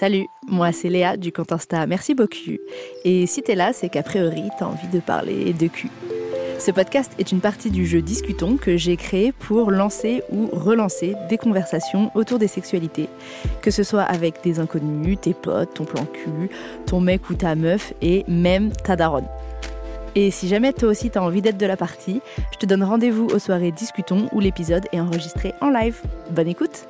Salut, moi c'est Léa du compte Insta Merci beaucoup. Et si t'es là, c'est qu'a priori t'as envie de parler de cul. Ce podcast est une partie du jeu Discutons que j'ai créé pour lancer ou relancer des conversations autour des sexualités, que ce soit avec des inconnus, tes potes, ton plan cul, ton mec ou ta meuf et même ta daronne. Et si jamais toi aussi t'as envie d'être de la partie, je te donne rendez-vous aux soirées Discutons où l'épisode est enregistré en live. Bonne écoute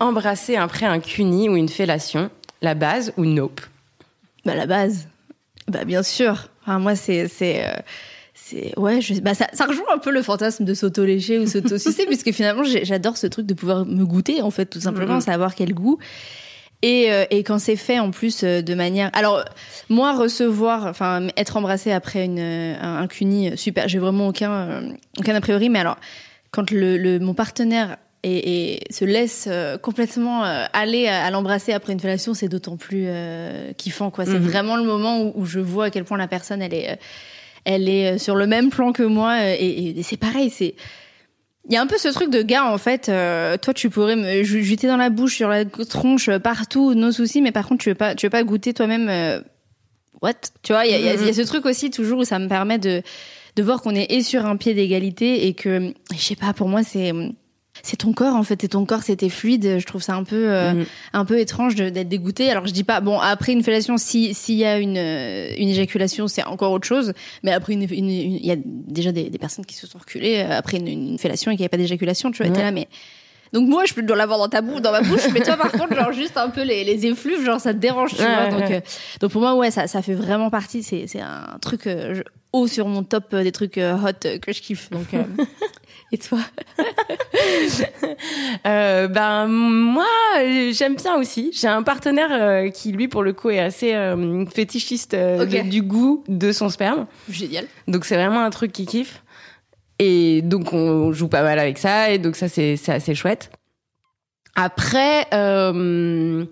Embrasser après un cuni ou une fellation, la base ou nope? Bah la base. Bah bien sûr. Enfin, moi c'est c'est euh, c'est ouais, je, bah ça, ça rejoint un peu le fantasme de s'auto-lécher ou s'auto-sucer puisque finalement j'adore ce truc de pouvoir me goûter en fait tout simplement, Mhm. savoir quel goût. Et, euh, et quand c'est fait en plus euh, de manière, alors moi recevoir, enfin être embrassé après une un, un cuni, super, j'ai vraiment aucun euh, aucun a priori, mais alors quand le, le mon partenaire et, et se laisse euh, complètement euh, aller à, à l'embrasser après une fellation, c'est d'autant plus euh, kiffant quoi. C'est Mhm. vraiment le moment où, où je vois à quel point la personne elle est euh, elle est euh, sur le même plan que moi euh, et, et c'est pareil, c'est il y a un peu ce truc de gars en fait. euh, toi, tu pourrais me jeter dans la bouche, sur la tronche, partout, nos soucis. Mais par contre, tu veux pas, tu veux pas goûter toi-même. euh, what? Tu vois, il y y a- il y a ce truc aussi toujours où ça me permet de de voir qu'on est et sur un pied d'égalité et que je sais pas. Pour moi, c'est c'est ton corps en fait, et ton corps c'était fluide. Je trouve ça un peu euh, Mhm. un peu étrange d'être dégoûté. Alors je dis pas bon après une fellation si s'il y a une euh, une éjaculation c'est encore autre chose. Mais après une une- une- il y a déjà des, des personnes qui se sont reculées euh, après une, une fellation et qu'il n'y avait pas d'éjaculation. Tu vois, t'es Ouais. là mais donc moi je peux dois l'avoir dans ta bouche dans ma bouche mais toi par contre genre juste un peu les, les effluves genre ça te dérange tu Ouais, vois ouais, donc euh, donc pour moi ouais ça ça fait vraiment partie c'est c'est un truc euh, je- haut sur mon top euh, des trucs euh, hot euh, que je kiffe donc euh, et toi? Euh, ben moi j'aime bien aussi. J'ai un partenaire euh, qui lui pour le coup est assez fétichiste Ok. de- du goût de son sperme. génial Donc c'est vraiment un truc qui kiffe. Et donc on joue pas mal avec ça et donc ça c'est c'est assez chouette. Après euh,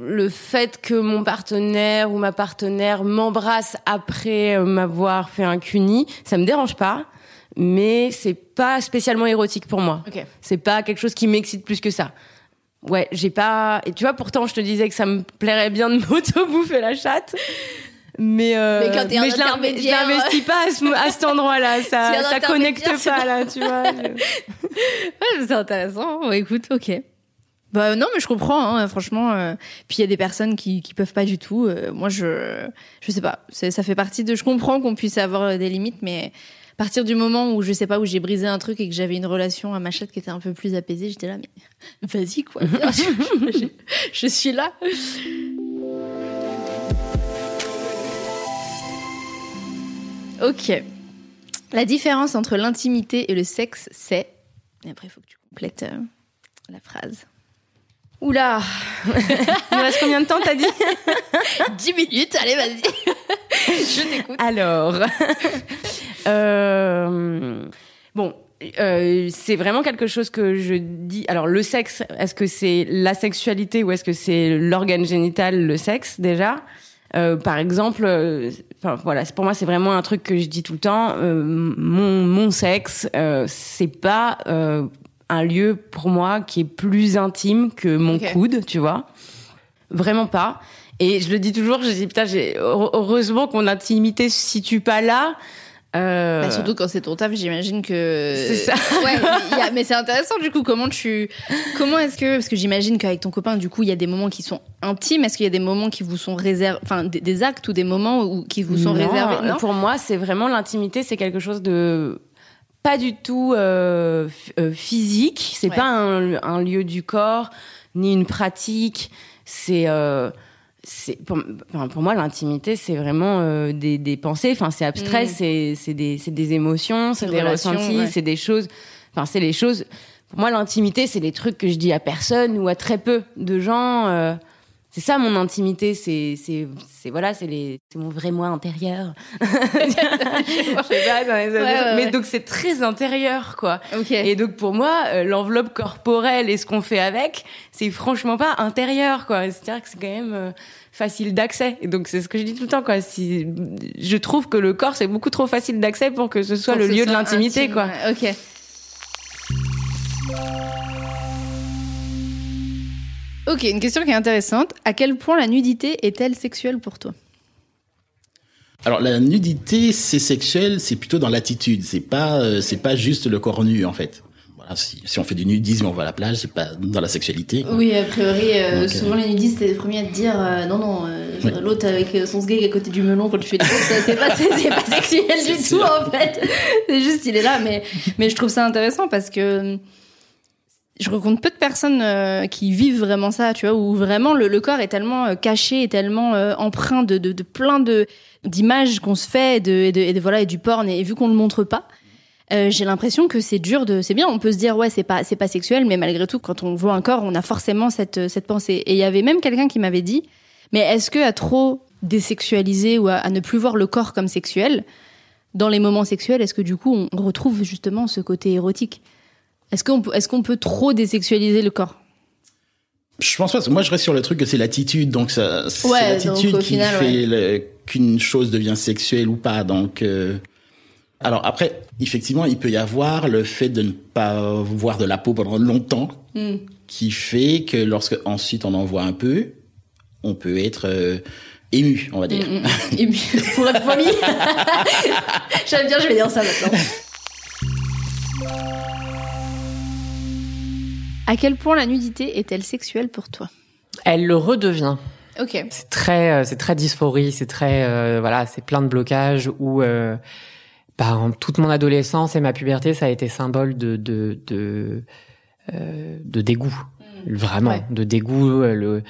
le fait que mon partenaire ou ma partenaire m'embrasse après euh, m'avoir fait un cuni, ça me dérange pas, mais c'est pas spécialement érotique pour moi. ok C'est pas quelque chose qui m'excite plus que ça. Ouais, j'ai pas. Et tu vois, pourtant, je te disais que ça me plairait bien de m'auto-bouffer la chatte. Mais, euh, Mais quand t'es un je l'investis pas à, ce, à cet endroit-là. Ça, connecte pas, là, tu vois. je- Ouais, c'est intéressant. Ouais, écoute, ok. Bah non, mais je comprends. Hein, franchement. euh, Puis il y a des personnes qui qui peuvent pas du tout. Euh, moi, je je sais pas. Ça fait partie de. Je comprends qu'on puisse avoir euh, des limites, mais à partir du moment où je sais pas où j'ai brisé un truc et que j'avais une relation à ma chatte qui était un peu plus apaisée, j'étais là, mais vas-y quoi. je, je- je suis là. Ok. La différence entre l'intimité et le sexe, c'est. Et après, il faut que tu complètes euh, la phrase. Oula Il nous reste combien de temps, t'as dit 10 minutes, allez, vas-y. Je t'écoute. Alors, euh, bon, euh, c'est vraiment quelque chose que je dis. Alors, le sexe, est-ce que c'est la sexualité ou est-ce que c'est l'organe génital, le sexe déjà? Euh, Par exemple, euh, enfin voilà, pour moi, c'est vraiment un truc que je dis tout le temps. Euh, mon mon sexe, euh, c'est pas euh, un lieu pour moi qui est plus intime que mon coude, tu vois. Vraiment pas. Et je le dis toujours, je dis putain, j'ai heureusement que mon intimité se situe pas là. Euh, Bah, surtout quand c'est ton taf, j'imagine que. C'est ça. Ouais, il y a- mais c'est intéressant du coup. Comment tu, comment est-ce que, parce que j'imagine qu'avec ton copain, du coup, il y a des moments qui sont intimes. Est-ce qu'il y a des moments qui vous sont réservés, enfin, des, des actes ou des moments où, qui vous sont non, réservés? Non? Pour moi, c'est vraiment l'intimité, c'est quelque chose de pas du tout euh, euh, physique. C'est Ouais. pas un, un lieu du corps ni une pratique. C'est euh, c'est pour, pour moi l'intimité c'est vraiment euh, des, des pensées enfin c'est abstrait Mm. c'est des des émotions c'est des ressentis ouais. c'est des choses enfin c'est les choses pour moi l'intimité c'est des trucs que je dis à personne ou à très peu de gens euh, c'est ça mon intimité c'est voilà c'est mon vrai moi intérieur je sais pas, dans les- Ouais, ouais, mais ouais. donc c'est très intérieur quoi et donc pour moi, euh, l'enveloppe corporelle et ce qu'on fait avec, c'est franchement pas intérieur quoi. C'est-à-dire que c'est quand même euh, facile d'accès. Et donc c'est ce que je dis tout le temps quoi. Si je trouve que le corps c'est beaucoup trop facile d'accès pour que ce soit le lieu de l'intimité quoi. Ok. Ok, une question qui est intéressante. À quel point la nudité est-elle sexuelle pour toi? Alors la nudité, c'est sexuel, c'est plutôt dans l'attitude. C'est pas, euh, c'est pas juste le corps nu en fait. Voilà, si, si on fait du nudisme, on va à la plage, c'est pas dans la sexualité. Quoi. Oui, a priori, euh, souvent les nudistes, c'est les premiers à te dire euh, non, non, l'autre avec son sgeg à côté du melon quand tu fais des courses, c'est pas, c'est pas sexuel du tout en fait. C'est juste, il est là, mais, mais je trouve ça intéressant parce que je rencontre peu de personnes qui vivent vraiment ça, tu vois, où vraiment le, corps est tellement caché, est tellement empreint de, plein de d'images qu'on se fait et de, voilà et du porn et, vu qu'on le montre pas euh, j'ai l'impression que c'est dur de c'est bien on peut se dire ouais c'est pas c'est pas sexuel mais malgré tout quand on voit un corps on a forcément cette cette pensée. Et il y avait même quelqu'un qui m'avait dit mais est-ce que à trop désexualiser ou à, ne plus voir le corps comme sexuel dans les moments sexuels est-ce que du coup on retrouve justement ce côté érotique? Est-ce qu'on est-ce qu'on peut trop désexualiser le corps? Je pense pas. Moi, je reste sur le truc que c'est l'attitude. Donc, ça, c'est l'attitude qui fait qu'une chose devient sexuelle ou pas. Donc, euh, alors après, effectivement, il peut y avoir le fait de ne pas voir de la peau pendant longtemps, hmm. qui fait que lorsque ensuite on en voit un peu, on peut être euh, ému, on va dire. Hmm, hmm, ému pour la famille. J'aime bien, je vais dire ça maintenant. À quel point la nudité est-elle sexuelle pour toi? Elle le redevient. Ok. C'est très, euh, c'est très dysphorie, c'est très, euh, voilà, c'est plein de blocages où, euh, bah, toute mon adolescence et ma puberté, ça a été symbole de de de, euh, de dégoût, mm. vraiment, de dégoût. Le,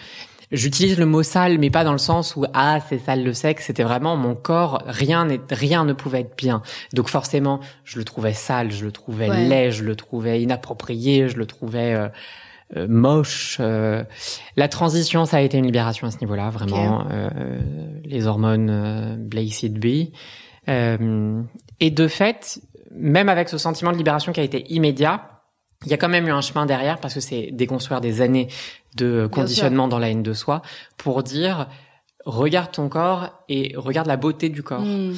J'utilise le mot sale, mais pas dans le sens où ah c'est sale le sexe. C'était vraiment mon corps. Rien n'est, rien ne pouvait être bien. Donc forcément, je le trouvais sale, je le trouvais laid, je le trouvais inapproprié, je le trouvais euh, euh, moche. Euh. La transition, ça a été une libération à ce niveau-là, vraiment. les hormones Blaze B. et de fait, même avec ce sentiment de libération qui a été immédiat, il y a quand même eu un chemin derrière parce que c'est déconstruire des années de conditionnement dans la haine de soi pour dire regarde ton corps et regarde la beauté du corps. Hmm.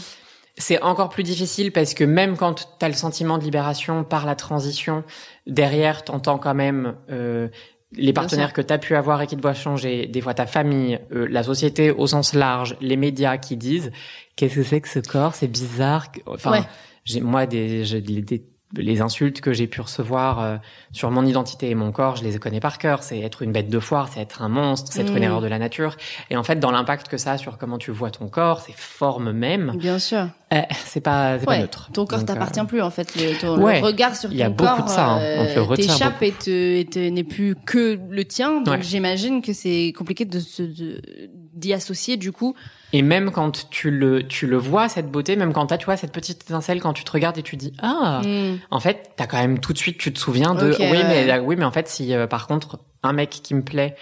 C'est encore plus difficile parce que même quand tu as le sentiment de libération par la transition, derrière, t'entends quand même euh, les partenaires que tu as pu avoir et qui te voient changer, des fois ta famille, euh, la société au sens large, les médias qui disent qu'est-ce que c'est que ce corps, c'est bizarre. Enfin, j'ai moi des, j'ai des les insultes que j'ai pu recevoir euh, sur mon identité et mon corps, je les connais par cœur. C'est être une bête de foire, c'est être un monstre, c'est être une mm. erreur de la nature. Et en fait, dans l'impact que ça a sur comment tu vois ton corps, ses formes même. Bien sûr. Euh, c'est pas, c'est pas neutre. Ton corps t'appartient euh, plus en fait. Le, ton, regard sur ton corps. Il y a beaucoup de ça. Hein. Euh, T'échappe et, te, n'est plus que le tien. Donc j'imagine que c'est compliqué de se d'y associer du coup et même quand tu le, tu le vois, cette beauté, même quand tu as, tu vois, cette petite étincelle, quand tu te regardes et tu dis, ah, mm. en fait, t'as quand même tout de suite, tu te souviens de, oui, mais, oui, mais en fait, si, euh, par contre, un mec qui me plaît,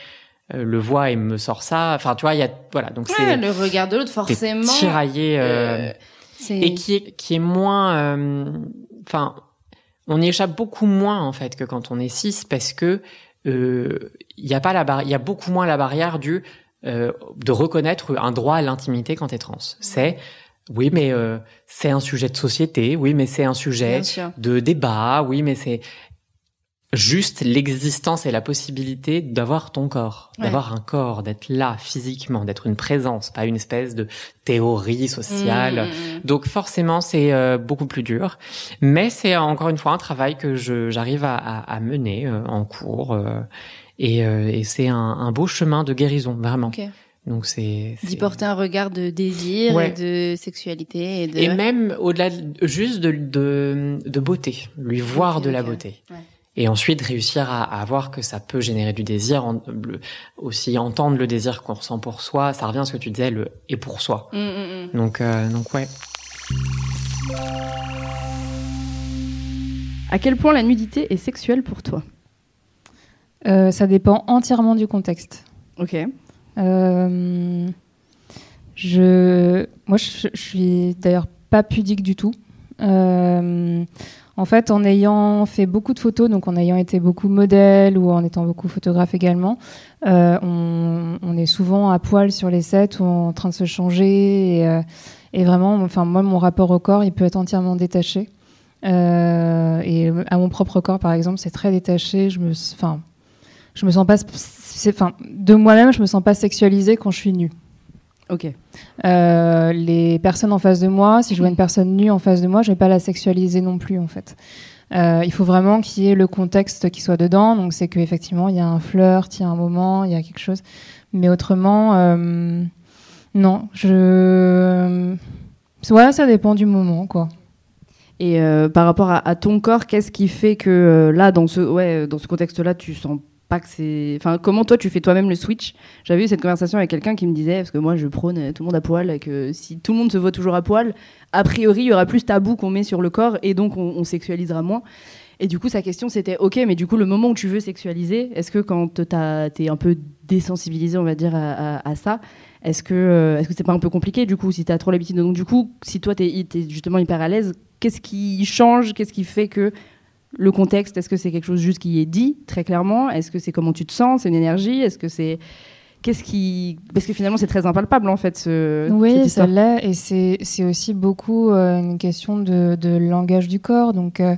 euh, le voit et me sort ça, enfin, tu vois, il y a, voilà, donc c'est. le regard de l'autre, forcément. Tiraillé, euh, et qui est, qui est moins, enfin, on y échappe beaucoup moins, en fait, que quand on est cis, parce que, il y a pas la il y a beaucoup moins la barrière du euh, de reconnaître un droit à l'intimité quand tu es trans. C'est oui, mais euh, c'est un sujet de société, oui, mais c'est un sujet de débat, oui, mais c'est juste l'existence et la possibilité d'avoir ton corps, d'avoir un corps, d'être là physiquement, d'être une présence, pas une espèce de théorie sociale. Mmh, mmh, mmh. Donc forcément, c'est euh, beaucoup plus dur, mais c'est encore une fois un travail que j'arrive à, à, mener en cours et, euh, et c'est un, un, beau chemin de guérison, vraiment. Donc c'est d'y porter un regard de désir et de sexualité et, de... et même au-delà juste de, de, de beauté, lui voir de la beauté. Ouais. Et ensuite réussir à, à, voir que ça peut générer du désir, en, aussi entendre le désir qu'on ressent pour soi. Ça revient à ce que tu disais, le et pour soi. Mmh, mmh, mmh. Donc euh, donc ouais. À quel point la nudité est sexuelle pour toi? Euh, ça dépend entièrement du contexte. Ok. Euh, je, moi, je, je suis d'ailleurs pas pudique du tout. Euh, en fait, en ayant fait beaucoup de photos, donc en ayant été beaucoup modèle ou en étant beaucoup photographe également, euh, on, on, est souvent à poil sur les sets ou en train de se changer. Et, euh, et, vraiment, enfin, moi, mon rapport au corps, il peut être entièrement détaché. Et à mon propre corps, par exemple, c'est très détaché. Je me, enfin, je me sens pas, enfin, de moi-même, je me sens pas sexualisée quand je suis nue. Ok. Euh, les personnes en face de moi, si je vois une personne nue en face de moi, je vais pas la sexualiser non plus, en fait. Euh, il faut vraiment qu'il y ait le contexte qui soit dedans. Donc, c'est qu'effectivement, il y a un flirt, il y a un moment, il y a quelque chose. Mais autrement, euh, non. Je. Ouais, ça dépend du moment, quoi. Et par rapport à, ton corps, qu'est-ce qui fait que là, dans ce, ouais, dans ce contexte-là, tu sens pas que c'est. Enfin, comment toi tu fais toi-même le switch? J'avais eu cette conversation avec quelqu'un qui me disait, parce que moi je prône euh, tout le monde à poil, que si tout le monde se voit toujours à poil, a priori il y aura plus tabou qu'on met sur le corps et donc on, sexualisera moins. Et du coup, sa question c'était ok, mais du coup, le moment où tu veux sexualiser, est-ce que quand t'es un peu désensibilisé, on va dire, à, ça, est-ce que euh, est-ce que c'est pas un peu compliqué du coup si t'as trop l'habitude? Donc du coup, si toi t'es es justement hyper à l'aise, qu'est-ce qui change? Qu'est-ce qui fait que le contexte, est-ce que c'est quelque chose juste qui est dit très clairement? Est-ce que c'est comment tu te sens? C'est une énergie? Est-ce que c'est qu'est-ce qui parce que finalement c'est très impalpable en fait ce oui ça l'est et c'est aussi beaucoup euh, une question de, langage du corps. Donc euh,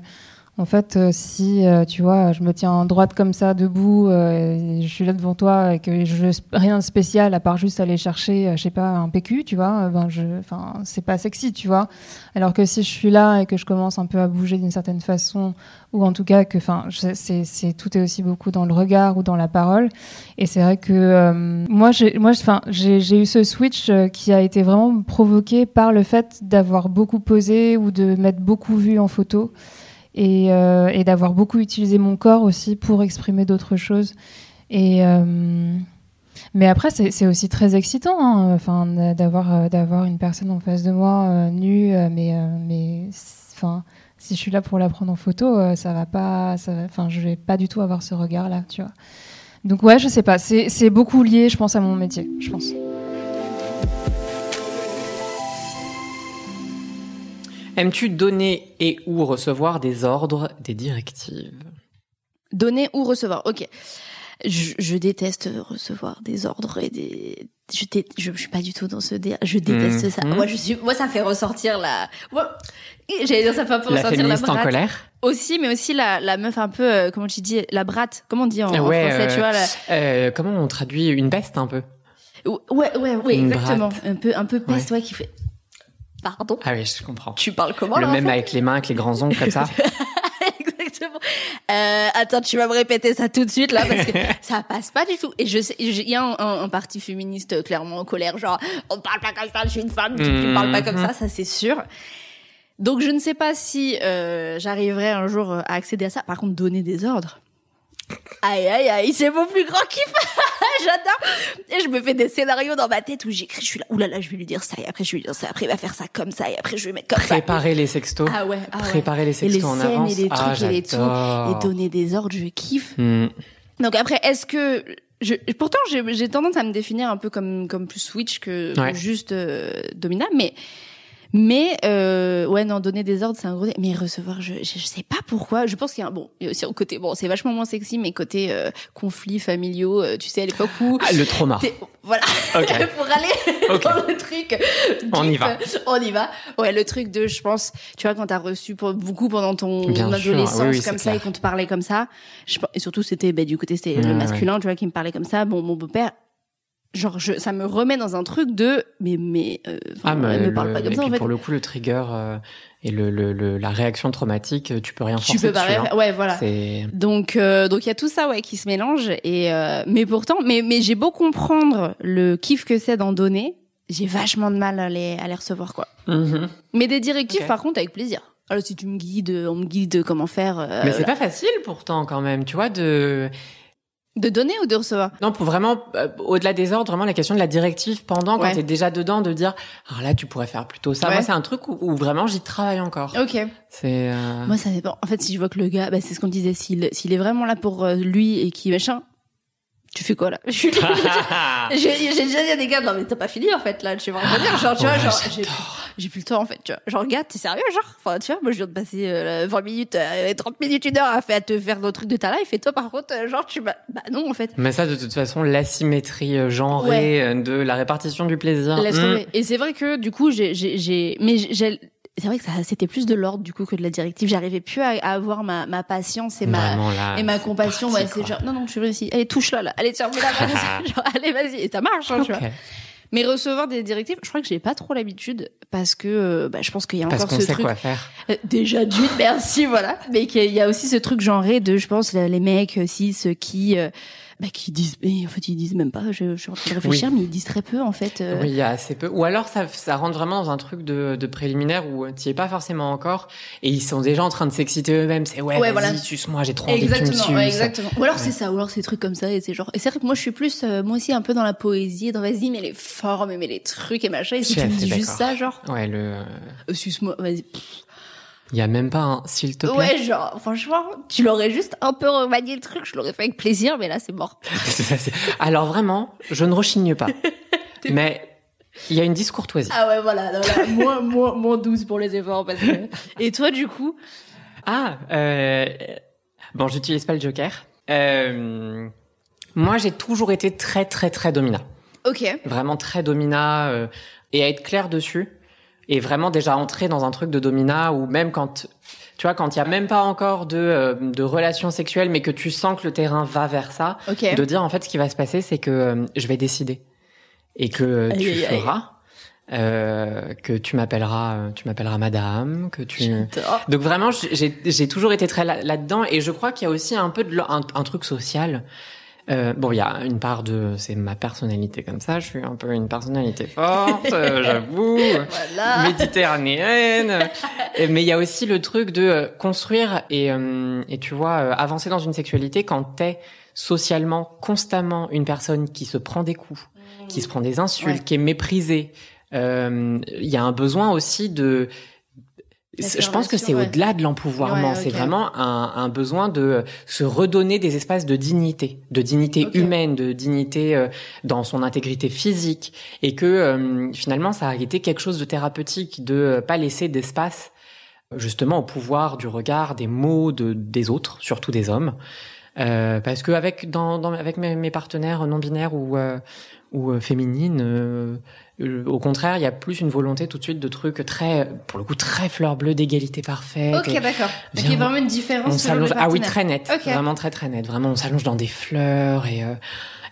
en fait, euh, si euh, tu vois, je me tiens droite comme ça, debout, euh, je suis là devant toi et que je rien de spécial à part juste aller chercher, je sais pas, un PQ, tu vois, ben je, enfin, c'est pas sexy, tu vois. Alors que si je suis là et que je commence un peu à bouger d'une certaine façon, ou en tout cas que, enfin, c'est, tout est aussi beaucoup dans le regard ou dans la parole. Et c'est vrai que moi, j'ai, moi, enfin, j'ai eu ce switch qui a été vraiment provoqué par le fait d'avoir beaucoup posé ou de m'être beaucoup vu en photo et, euh, et d'avoir beaucoup utilisé mon corps aussi pour exprimer d'autres choses. Et euh, mais après, c'est aussi très excitant, hein, euh, d'avoir une personne en face de moi nue, mais mais enfin, si je suis là pour la prendre en photo, ça va pas, enfin, je vais pas du tout avoir ce regard-là. Donc ouais, je sais pas, c'est beaucoup lié, je pense, à mon métier, je pense. Aimes-tu donner et ou recevoir des ordres, des directives? Donner ou recevoir, ok. Je, déteste recevoir des ordres et des. Je, je, suis pas du tout dans ce dé... Je déteste ça. Mhm. Moi, je suis. Moi, ça fait ressortir la. J'allais dire ça fait un peu la ressortir la en colère? Aussi, mais aussi la, la meuf un peu. Euh, comment tu dis La brate. Comment on dit en, français Tu vois euh, Comment on traduit une peste un peu? Ouais, ouais, ouais, exactement. Un peu, un peu peste, ouais qui fait. Pardon Ah oui, je comprends. Tu parles comment Le même avec les mains, avec les grands ongles comme ça Exactement. Euh, attends, tu vas me répéter ça tout de suite là parce que ça passe pas du tout. Et je sais, il y a un, parti féministe clairement en colère, genre on parle pas comme ça, je suis une femme, tu, ne parles pas comme ça, ça c'est sûr. Donc je ne sais pas si euh, j'arriverai un jour à accéder à ça. Par contre, donner des ordres. Aïe aïe aïe, c'est mon plus grand kiff. J'adore. Et je me fais des scénarios dans ma tête où j'écris, je suis là, oulala, je vais lui dire ça, et après je vais lui dire ça, après il va faire ça comme ça, et après je vais mettre comme Préparer ça. Préparer les sextos. Ah ouais, ah Préparer les sextos en avance. Et les ah, trucs et les tout. Et donner des ordres, je kiffe. Hmm. Donc après, est-ce que je, pourtant j'ai tendance à me définir un peu comme comme plus switch que juste euh, Domina, mais mais euh, ouais, non, donner des ordres, c'est un gros. Mais recevoir, je, je, sais pas pourquoi. Je pense qu'il y a un bon, il y a aussi un côté bon, c'est vachement moins sexy, mais côté euh, conflits familiaux, euh, tu sais, à l'époque où ah, le trauma. Voilà, okay. pour aller dans le truc. On y va. On y va. Ouais, le truc de, je pense, tu vois, quand t'as reçu pour, beaucoup pendant ton adolescence comme ça et qu'on te parlait comme ça, je, et surtout c'était, bah, du côté c'était le masculin, tu vois, qui me parlait comme ça. Bon, mon beau-père, genre je, ça me remet dans un truc de mais mais euh, ah, mais ne parle pas comme ça en fait. pour le coup le trigger euh, et le, le, la réaction traumatique tu peux rien tu peux pas hein. ouais voilà donc euh, donc il y a tout ça ouais qui se mélange et euh, mais pourtant mais mais j'ai beau comprendre le kiff que c'est d'en donner j'ai vachement de mal à les à les recevoir quoi mm-hmm. mais des directives par contre avec plaisir alors si tu me guides on me guide comment faire mais c'est pas facile pourtant quand même tu vois de de donner ou de recevoir? Non, pour vraiment, euh, au-delà des ordres, vraiment la question de la directive pendant, quand tu es déjà dedans, de dire, alors là, tu pourrais faire plutôt ça. Moi, c'est un truc où, vraiment j'y travaille encore. Ok. C'est. Euh... Moi, ça dépend. En fait, si je vois que le gars, bah, c'est ce qu'on disait, s'il s'il est vraiment là pour euh, lui et qui machin, tu fais quoi là J'ai déjà dit à des gars, non mais t'as pas fini en fait là, tu vas en dire, genre tu vois, genre j'ai plus le temps en fait, tu vois. Genre gars, t'es sérieux genre? Enfin tu vois, moi je viens de passer euh, 20 minutes, euh, 30 minutes, une heure à, te faire nos trucs de ta life et toi par contre, euh, genre tu bah, bah non en fait. Mais ça de toute façon, l'asymétrie euh, genrée de la répartition du plaisir. Hmm. Et c'est vrai que du coup j'ai j'ai mais j'ai c'est vrai que ça, c'était plus de l'ordre du coup que de la directive. J'arrivais plus à, avoir ma, ma patience et ma et ma compassion. ouais, c'est genre non non, je suis réussi. Allez touche là, là. Allez tiens, genre, allez vas-y et ça marche, hein, tu vois. Mais recevoir des directives, je crois que j'ai pas trop l'habitude parce que euh, bah, je pense qu'il y a encore ce sait Quoi faire. Euh, déjà d'une, merci, voilà. Mais qu'il y a aussi ce truc genré de, je pense, les mecs cis qui euh, bah, qui disent, en fait, ils disent même pas. Je, suis en train de réfléchir, mais ils disent très peu, en fait. Euh. Oui, il y a assez peu. Ou alors, ça, ça rentre vraiment dans un truc de, de préliminaire où tu es pas forcément encore, et ils sont déjà en train de s'exciter eux-mêmes. C'est ouais, vas-y, voilà. suce-moi, j'ai trop envie exactement, que ouais, exactement. Ou alors c'est ça, ou alors c'est des trucs comme ça, et c'est genre. Et c'est vrai que moi, je suis plus, euh, moi aussi, un peu dans la poésie, dans vas-y, mais les formes, mais les trucs et machin. Et si tu me dis juste ça, genre. Ouais, le. Euh, suce-moi, vas-y. Il y a même pas un s'il te plaît. Ouais, genre franchement, tu l'aurais juste un peu remanié le truc, je l'aurais fait avec plaisir, mais là c'est mort. Alors vraiment, je ne rechigne pas. mais il y a une discourtoisie. Ah ouais, voilà, moins, moins, moins douce pour les efforts. Parce que... Et toi, du coup Ah, euh... bon, j'utilise pas le Joker. Euh... Moi, j'ai toujours été très, très, très domina. Ok. Vraiment très domina euh... et à être clair dessus et vraiment déjà entrer dans un truc de domina ou même quand tu vois quand il y a même pas encore de euh, de relations sexuelles mais que tu sens que le terrain va vers ça de dire en fait ce qui va se passer c'est que euh, je vais décider. Et que tu feras Euh, que tu m'appelleras euh, tu m'appelleras madame que tu donc vraiment j'ai j'ai toujours été très là, dedans et je crois qu'il y a aussi un peu de un, un truc social euh, bon, il y a une part de, c'est ma personnalité comme ça. Je suis un peu une personnalité forte, euh, j'avoue, voilà. méditerranéenne. Mais il y a aussi le truc de euh, construire et, euh, et tu vois, avancer dans une sexualité quand t'es socialement constamment une personne qui se prend des coups, qui se prend des insultes, qui est méprisée. Il y a un besoin aussi de je pense que c'est au-delà de l'empouvoirment. C'est vraiment un, un, besoin de se redonner des espaces de dignité, de dignité humaine, de dignité euh, dans son intégrité physique, et que euh, finalement ça a été quelque chose de thérapeutique, de euh, pas laisser d'espace justement au pouvoir du regard, des mots de, des autres, surtout des hommes. parce que avec dans, dans avec mes, mes, partenaires non binaires ou ou féminines euh, au contraire, il y a plus une volonté tout de suite de trucs très, pour le coup, très fleur bleue d'égalité parfaite. Ok, d'accord. Il y a vraiment une différence. On s'allonge. Ah oui, très net. Vraiment très très net. Vraiment, on s'allonge dans des fleurs et euh,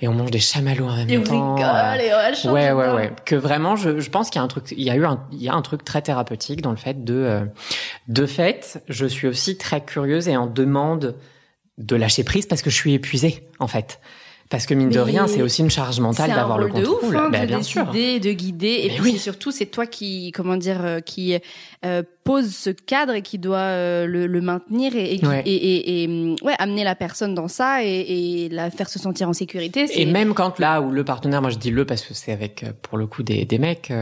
et on mange des chamallows en même et temps. On rigole et on ouais, ouais, ouais. Que vraiment, je, je pense qu'il y a un truc, il y a eu un, il y a un truc très thérapeutique dans le fait de, euh, de fait, je suis aussi très curieuse et en demande de lâcher prise parce que je suis épuisée, en fait. Parce que mine de rien, c'est aussi une charge mentale d'avoir le contrôle. Un rôle de ouf, hein, de décider, de guider. Et puis surtout, c'est toi qui, comment dire, euh, qui euh, pose ce cadre et qui doit euh, le, le, maintenir et, et, ouais. et, et, mm, ouais, amener la personne dans ça et, la faire se sentir en sécurité. Et même quand là où le partenaire, moi je dis le parce que c'est avec pour le coup des, des mecs.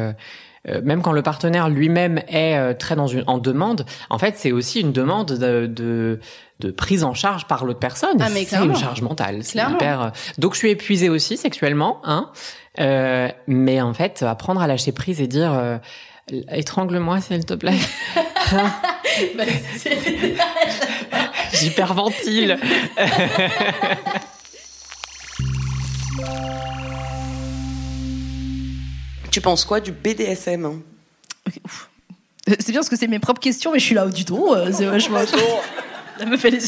Même quand le partenaire lui-même est très dans une en demande, en fait, c'est aussi une demande de, de de prise en charge par l'autre personne. Ah, c'est une charge mentale. Hyper. Euh, donc je suis épuisée aussi sexuellement, hein. Euh, mais en fait, apprendre à lâcher prise et dire euh, étrangle-moi s'il te plaît. bah, J'hyperventile. tu penses quoi du BDSM hein? C'est bien parce que c'est mes propres questions, mais je suis là du tout. c'est vachement. Ça me fait des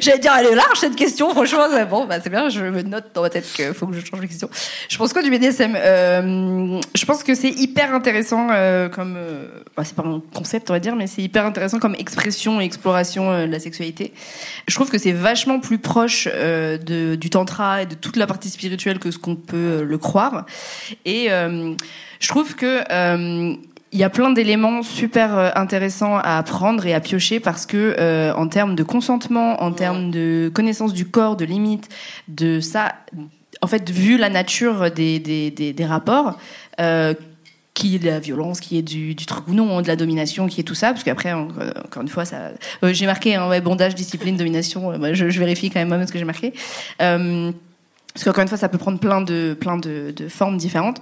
J'allais dire, elle est large cette question, franchement. Bon, bah, c'est bien, je me note dans ma tête qu'il faut que je change de question. Je pense quoi du BDSM euh, Je pense que c'est hyper intéressant euh, comme. Euh, bah, c'est pas un concept, on va dire, mais c'est hyper intéressant comme expression et exploration euh, de la sexualité. Je trouve que c'est vachement plus proche du tantra et de toute la partie spirituelle que ce qu'on peut le croire. Et je trouve que il y a plein d'éléments super euh, intéressants à apprendre et à piocher parce que euh, en termes de consentement, en termes de connaissance du corps, de limites, de ça, en fait, vu la nature des, des, des, des rapports, euh, qui est de la violence, qui est du, du truc ou non, de la domination, qui est tout ça, parce qu'après, encore une fois, ça, euh, j'ai marqué hein, bondage, discipline, domination. je, je, vérifie quand même moi ce que j'ai marqué, parce qu'encore une fois, ça peut prendre plein de plein de, de formes différentes.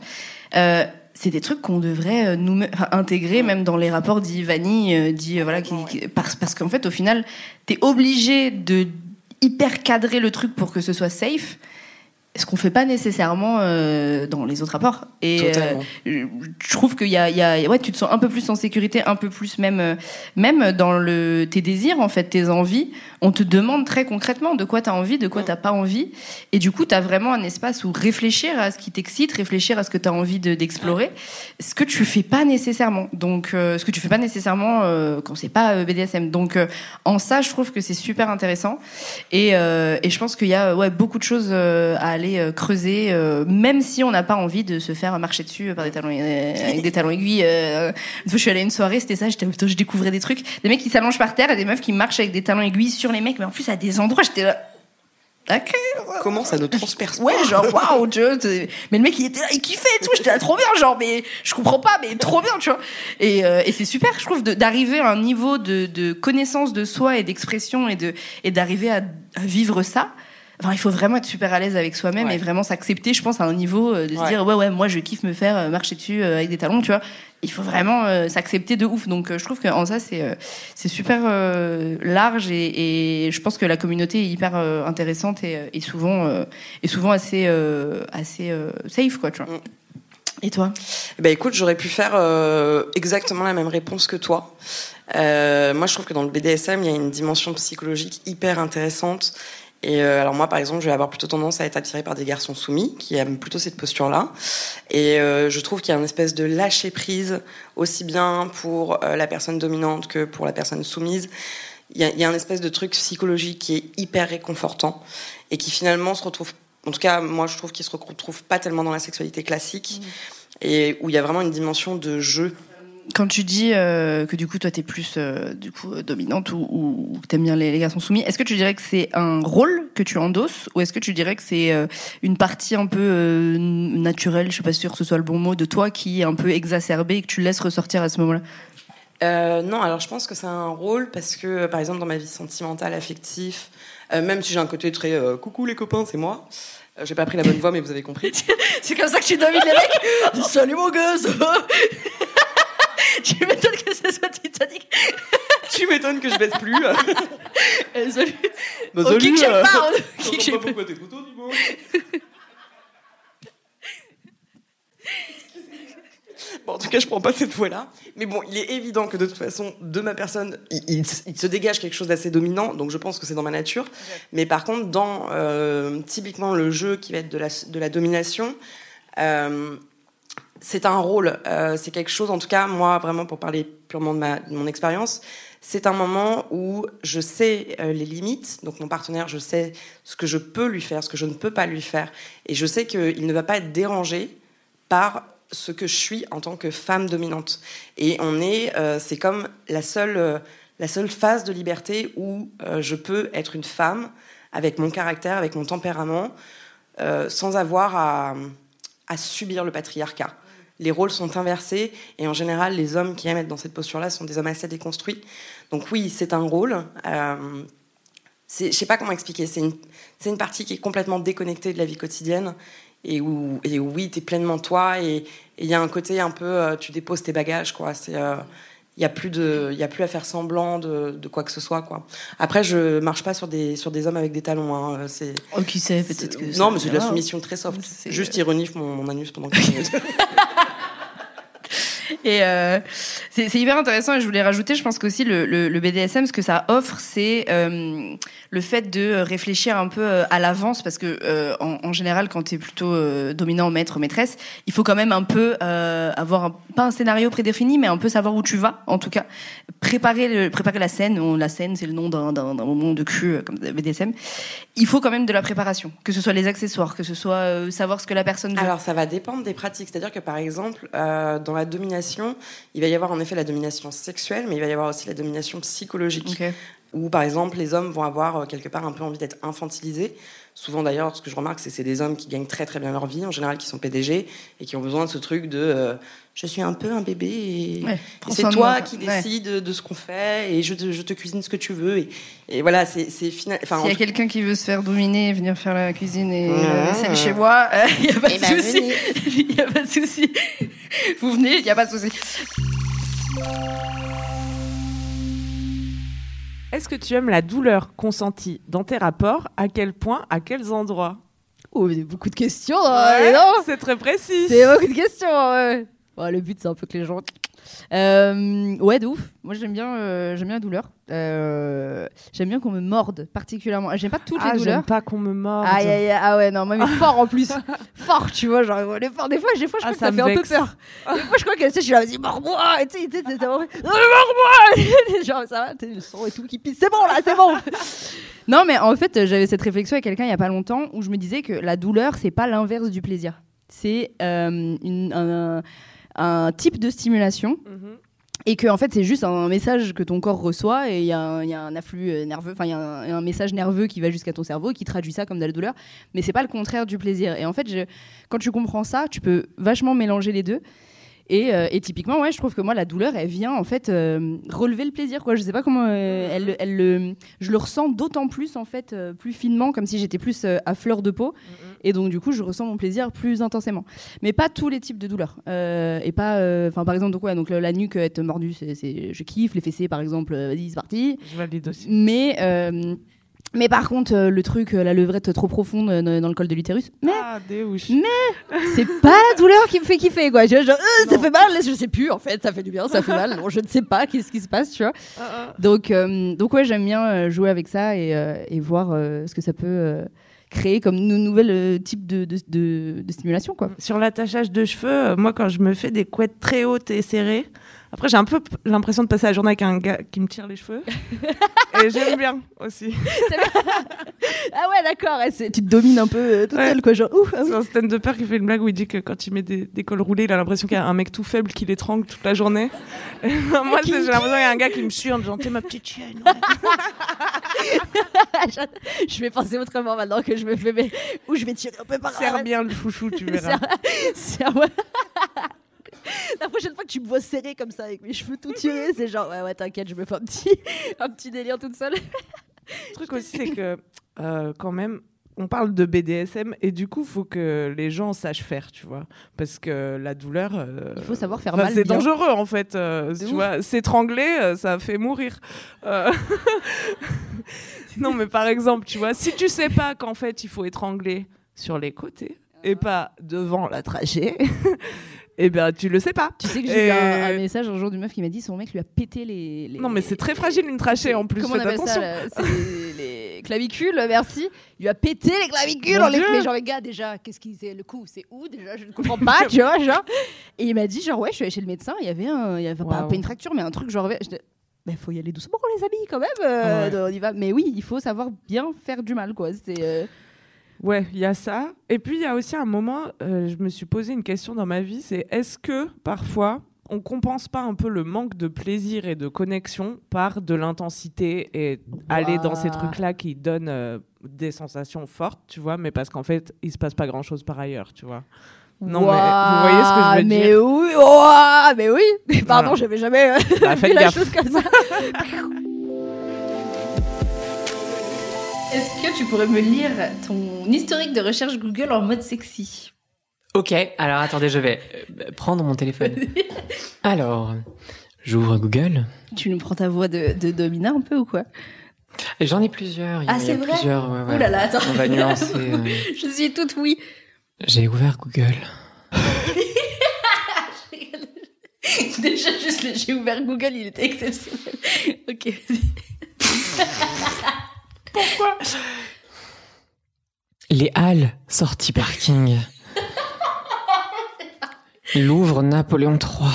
Euh, c'est des trucs qu'on devrait euh, nous intégrer même dans les rapports d'Ivani, euh, dit euh, voilà, qui, parce, parce qu'en fait au final t'es obligé de hyper cadrer le truc pour que ce soit safe. ce qu'on fait pas nécessairement euh, dans les autres rapports. Et euh, je trouve qu'il y a, il y a, ouais, tu te sens un peu plus en sécurité, un peu plus même, même dans le, tes désirs, en fait, tes envies. On te demande très concrètement de quoi tu as envie, de quoi tu n'as pas envie. Et du coup, tu as vraiment un espace où réfléchir à ce qui t'excite, réfléchir à ce que tu as envie d'explorer, ce que tu fais pas nécessairement. Donc, ce que tu fais pas nécessairement quand c'est pas BDSM. Donc, en ça, je trouve que c'est super intéressant. Et, et je pense qu'il y a ouais, beaucoup de choses à aller euh, creuser, euh, même si on n'a pas envie de se faire marcher dessus par des talons avec des talons aiguilles. Euh, je suis allée à une soirée, c'était ça. J'étais, je découvrais des trucs, des mecs qui s'allongent par terre et des meufs qui marchent avec des talons aiguilles sur les mecs, mais en plus à des endroits, j'étais là. Comment ça ne transperce Ouais, genre waouh, mais le mec il était là, il kiffait et tout, j'étais là trop bien, genre mais je comprends pas, mais trop bien, tu vois. Et, et c'est super, je trouve, d'arriver à un niveau de, de, connaissance de soi et d'expression et de et d'arriver à, à, vivre ça il faut vraiment être super à l'aise avec soi-même et vraiment s'accepter, je pense, à un niveau euh, de se dire ouais ouais moi je kiffe me faire euh, marcher dessus euh, avec des talons, tu vois. Il faut vraiment s'accepter de ouf. Donc je trouve qu'en ça c'est c'est super large et, et, je pense que la communauté est hyper intéressante et, et souvent et souvent assez assez safe quoi, tu vois. Mm. Et toi? Eh Ben écoute, j'aurais pu faire exactement la même réponse que toi. Euh, moi, je trouve que dans le BDSM, il y a une dimension psychologique hyper intéressante et euh, alors moi, par exemple, je vais avoir plutôt tendance à être attirée par des garçons soumis qui aiment plutôt cette posture-là. Et euh, je trouve qu'il y a une espèce de lâcher prise aussi bien pour euh, la personne dominante que pour la personne soumise. Il y, a, il y a un espèce de truc psychologique qui est hyper réconfortant et qui finalement se retrouve, en tout cas moi je trouve qu'il se retrouve pas tellement dans la sexualité classique. Mmh. Et où il y a vraiment une dimension de jeu quand tu dis euh, que du coup toi t'es plus euh, du coup dominante ou, ou que t'aimes bien les, garçons soumis, est-ce que tu dirais que c'est un rôle que tu endosses ou est-ce que tu dirais que c'est euh, une partie un peu naturelle, je sais pas sûr que ce soit le bon mot, de toi qui est un peu exacerbée et que tu laisses ressortir à ce moment-là? Non, alors je pense que c'est un rôle parce que par exemple dans ma vie sentimentale, affective, même si j'ai un côté très coucou les copains, c'est moi. J'ai pas pris la bonne voix, mais vous avez compris. c'est comme ça que tu domines les mecs. Salut mon gosse. tu m'étonnes que ce soit Titanic. tu m'étonnes que je baisse plus. euh, salut. Bah, Au kick, j'aime pas. Au kick, pas pourquoi tes dis-moi. Bon, en tout cas, je prends pas cette voie-là. Mais bon, il est évident que de toute façon, de ma personne, il, il, il se dégage quelque chose d'assez dominant. Donc, je pense que c'est dans ma nature. Mais par contre, dans euh, typiquement le jeu qui va être de la, de la domination, euh, c'est un rôle, euh, c'est quelque chose, en tout cas, moi, vraiment, pour parler purement de, ma, mon expérience, c'est un moment où je sais euh, les limites, donc mon partenaire, je sais ce que je peux lui faire, ce que je ne peux pas lui faire, et je sais qu'il ne va pas être dérangé par ce que je suis en tant que femme dominante. Et on est, euh, c'est comme la seule, la seule phase de liberté où je peux être une femme avec mon caractère, avec mon tempérament, sans avoir à, à subir le patriarcat les rôles sont inversés et en général, les hommes qui aiment être dans cette posture-là sont des hommes assez déconstruits. Donc oui, c'est un rôle. Euh, je sais pas comment expliquer. C'est une, partie qui est complètement déconnectée de la vie quotidienne et où, oui, tu es pleinement toi et il y a un côté un peu, euh, tu déposes tes bagages, quoi. Euh, il y a plus de il y a plus à faire semblant de, de, quoi que ce soit quoi. Après je marche pas sur des sur des hommes avec des talons hein. c'est oh qui sait peut-être que non mais c'est de la soumission très soft. Juste ironie mon, mon anus pendant 15 minutes Et euh, c'est hyper intéressant et je voulais rajouter, je pense qu'aussi le, le, le, BDSM, ce que ça offre, c'est euh, le fait de réfléchir un peu euh, à l'avance parce que euh, en, en, général, quand tu es plutôt euh, dominant, maître, maîtresse, il faut quand même un peu euh, avoir un, pas un scénario prédéfini, mais un peu savoir où tu vas, en tout cas. Préparer, le, préparer la scène, la scène c'est le nom d'un moment de cul comme BDSM. Il faut quand même de la préparation, que ce soit les accessoires, que ce soit savoir ce que la personne veut. Alors ça va dépendre des pratiques, c'est-à-dire que par exemple, dans la domination il va y avoir en effet la domination sexuelle, mais il va y avoir aussi la domination psychologique. Okay. Où, par exemple, les hommes vont avoir euh, quelque part un peu envie d'être infantilisés. Souvent, d'ailleurs, ce que je remarque, c'est que c'est des hommes qui gagnent très très bien leur vie, en général, qui sont PDG, et qui ont besoin de ce truc de euh, je suis un peu un bébé, et, ouais, et c'est toi qui ouais. décides de ce qu'on fait, et je te, je te, cuisine ce que tu veux. Et, et voilà, c'est final. S'il y a quelqu'un qui veut se faire dominer, venir faire la cuisine et mmh. celle chez moi, il euh, n'y a pas de ben, souci. Il n'y a pas de souci. Vous venez, il n'y a pas de souci. Est-ce que tu aimes la douleur consentie dans tes rapports? À quel point À quels endroits? Oh, beaucoup de questions. Hein, c'est très précis. C'est beaucoup de questions. Ouais. le but, c'est un peu que les gens euh, ouais, de ouf. Moi, j'aime bien, euh, j'aime bien la douleur. Euh, j'aime bien qu'on me morde particulièrement. J'aime pas toutes ah, les douleurs. J'aime pas qu'on me morde. ah ouais, non, moi, mais fort en plus. fort, tu vois. Genre, Des fois, des fois, je crois ah, que ça, fait un peu peur. Des fois, je crois que tu sais, je suis là, vas-y, mords-moi. Tu sais, tu sais, mords-moi. genre, ça va, le sang et tout qui pisse. C'est bon, là, c'est bon. non, mais en fait, j'avais cette réflexion avec quelqu'un il y a pas longtemps où je me disais que la douleur, c'est pas l'inverse du plaisir. C'est une, un, un type de stimulation. Mhm. Et que en fait c'est juste un message que ton corps reçoit et il y, a un afflux euh, nerveux, enfin il y a un, message nerveux qui va jusqu'à ton cerveau et qui traduit ça comme de la douleur, mais c'est pas le contraire du plaisir. Et en fait, quand tu comprends ça, tu peux vachement mélanger les deux. Euh, et, typiquement, ouais, je trouve que moi, la douleur, elle vient en fait euh, relever le plaisir. Quoi. Je sais pas comment euh, elle, elle, je le ressens d'autant plus en fait, plus finement, comme si j'étais plus à fleur de peau. Et donc, du coup, je ressens mon plaisir plus intensément. Mais pas tous les types de douleurs. et pas, enfin, par exemple, donc, ouais, donc la nuque être mordue, c'est, je kiffe. Les fessées, par exemple, vas-y, c'est parti. Je valide aussi. Mais mais par contre, euh, le truc, euh, la levrette trop profonde euh, dans le col de l'utérus, mais, ah, mais c'est pas la douleur qui me fait kiffer, quoi. ça fait mal, je sais plus, en fait, ça fait du bien, ça fait mal. Je ne sais pas qu'est-ce qui se passe, tu vois. Ah, ah. Donc, donc ouais, j'aime bien jouer avec ça et, et voir ce que ça peut créer comme nouvel type de, de, de, stimulation, quoi. Sur l'attachage de cheveux, moi, quand je me fais des couettes très hautes et serrées, après, j'ai un peu l'impression de passer la journée avec un gars qui me tire les cheveux. et j'aime bien aussi. ah ouais, d'accord. Tu te domines un peu euh, toute seule, quoi. Genre, ah C'est un stand de peur qui fait une blague où il dit que quand il met des, des cols roulés, il a l'impression qu'il y a un mec tout faible qui l'étrangle toute la journée. moi, j'ai l'impression qu'il y a un gars qui me suit en disant T'es ma petite chienne. je vais penser autrement maintenant que je me fais. Mais... Où je vais tirer un peu par Serre bien le chouchou, tu verras. Serre... La prochaine fois que tu me vois serrer comme ça avec mes cheveux tout tirés, c'est genre ouais ouais t'inquiète, je me fais un petit, un petit délire toute seule. Le truc aussi c'est que euh, quand même on parle de BDSM et du coup, il faut que les gens sachent faire, tu vois. Parce que la douleur. Euh, il faut savoir faire mal. C'est dangereux, en fait. Euh, tu vois, s'étrangler, ça fait mourir. non, mais par exemple, tu vois, si tu sais pas qu'en fait, il faut étrangler sur les côtés et pas devant la trachée, eh bien, tu le sais pas. Tu sais que j'ai eu un, message un jour d'une meuf qui m'a dit son mec lui a pété les. non, mais c'est très fragile une trachée en plus. Comment on appelle ça C'est les, clavicules, merci. Il lui a pété les clavicules. en les... Mais genre, les gars, déjà, qu'est-ce qu'il Le coup, c'est où déjà Je ne comprends pas, tu vois, genre. Et il m'a dit, genre, ouais, je suis allée chez le médecin, il y avait, un, il y avait pas, une fracture, mais un truc, genre. Il faut y aller doucement, les amis, quand même. Euh, on y va. Mais oui, il faut savoir bien faire du mal, quoi. C'est. Euh, Ouais, il y a ça. Et puis il y a aussi un moment, euh, je me suis posé une question dans ma vie, c'est est-ce que parfois on compense pas un peu le manque de plaisir et de connexion par de l'intensité et aller dans ces trucs-là qui donnent euh, des sensations fortes, tu vois, mais parce qu'en fait, il se passe pas grand-chose par ailleurs, tu vois? Non, mais vous voyez ce que je veux mais dire? Oui, mais oui, mais pardon, j'avais jamais euh, bah, fait la chose comme ça. Est-ce que tu pourrais me lire ton historique de recherche Google en mode sexy Ok, alors attendez, je vais euh, prendre mon téléphone. alors, j'ouvre Google. Tu nous prends ta voix de, de Domina un peu ou quoi? J'en ai plusieurs. ah, c'est vrai? plusieurs, ouais, ouais. là là, attends. On va nuancer. Euh. je suis toute oui. J'ai ouvert Google. Déjà, juste j'ai ouvert Google, il était exceptionnel. ok, pourquoi Les Halles, sortie parking. Louvre Napoléon III.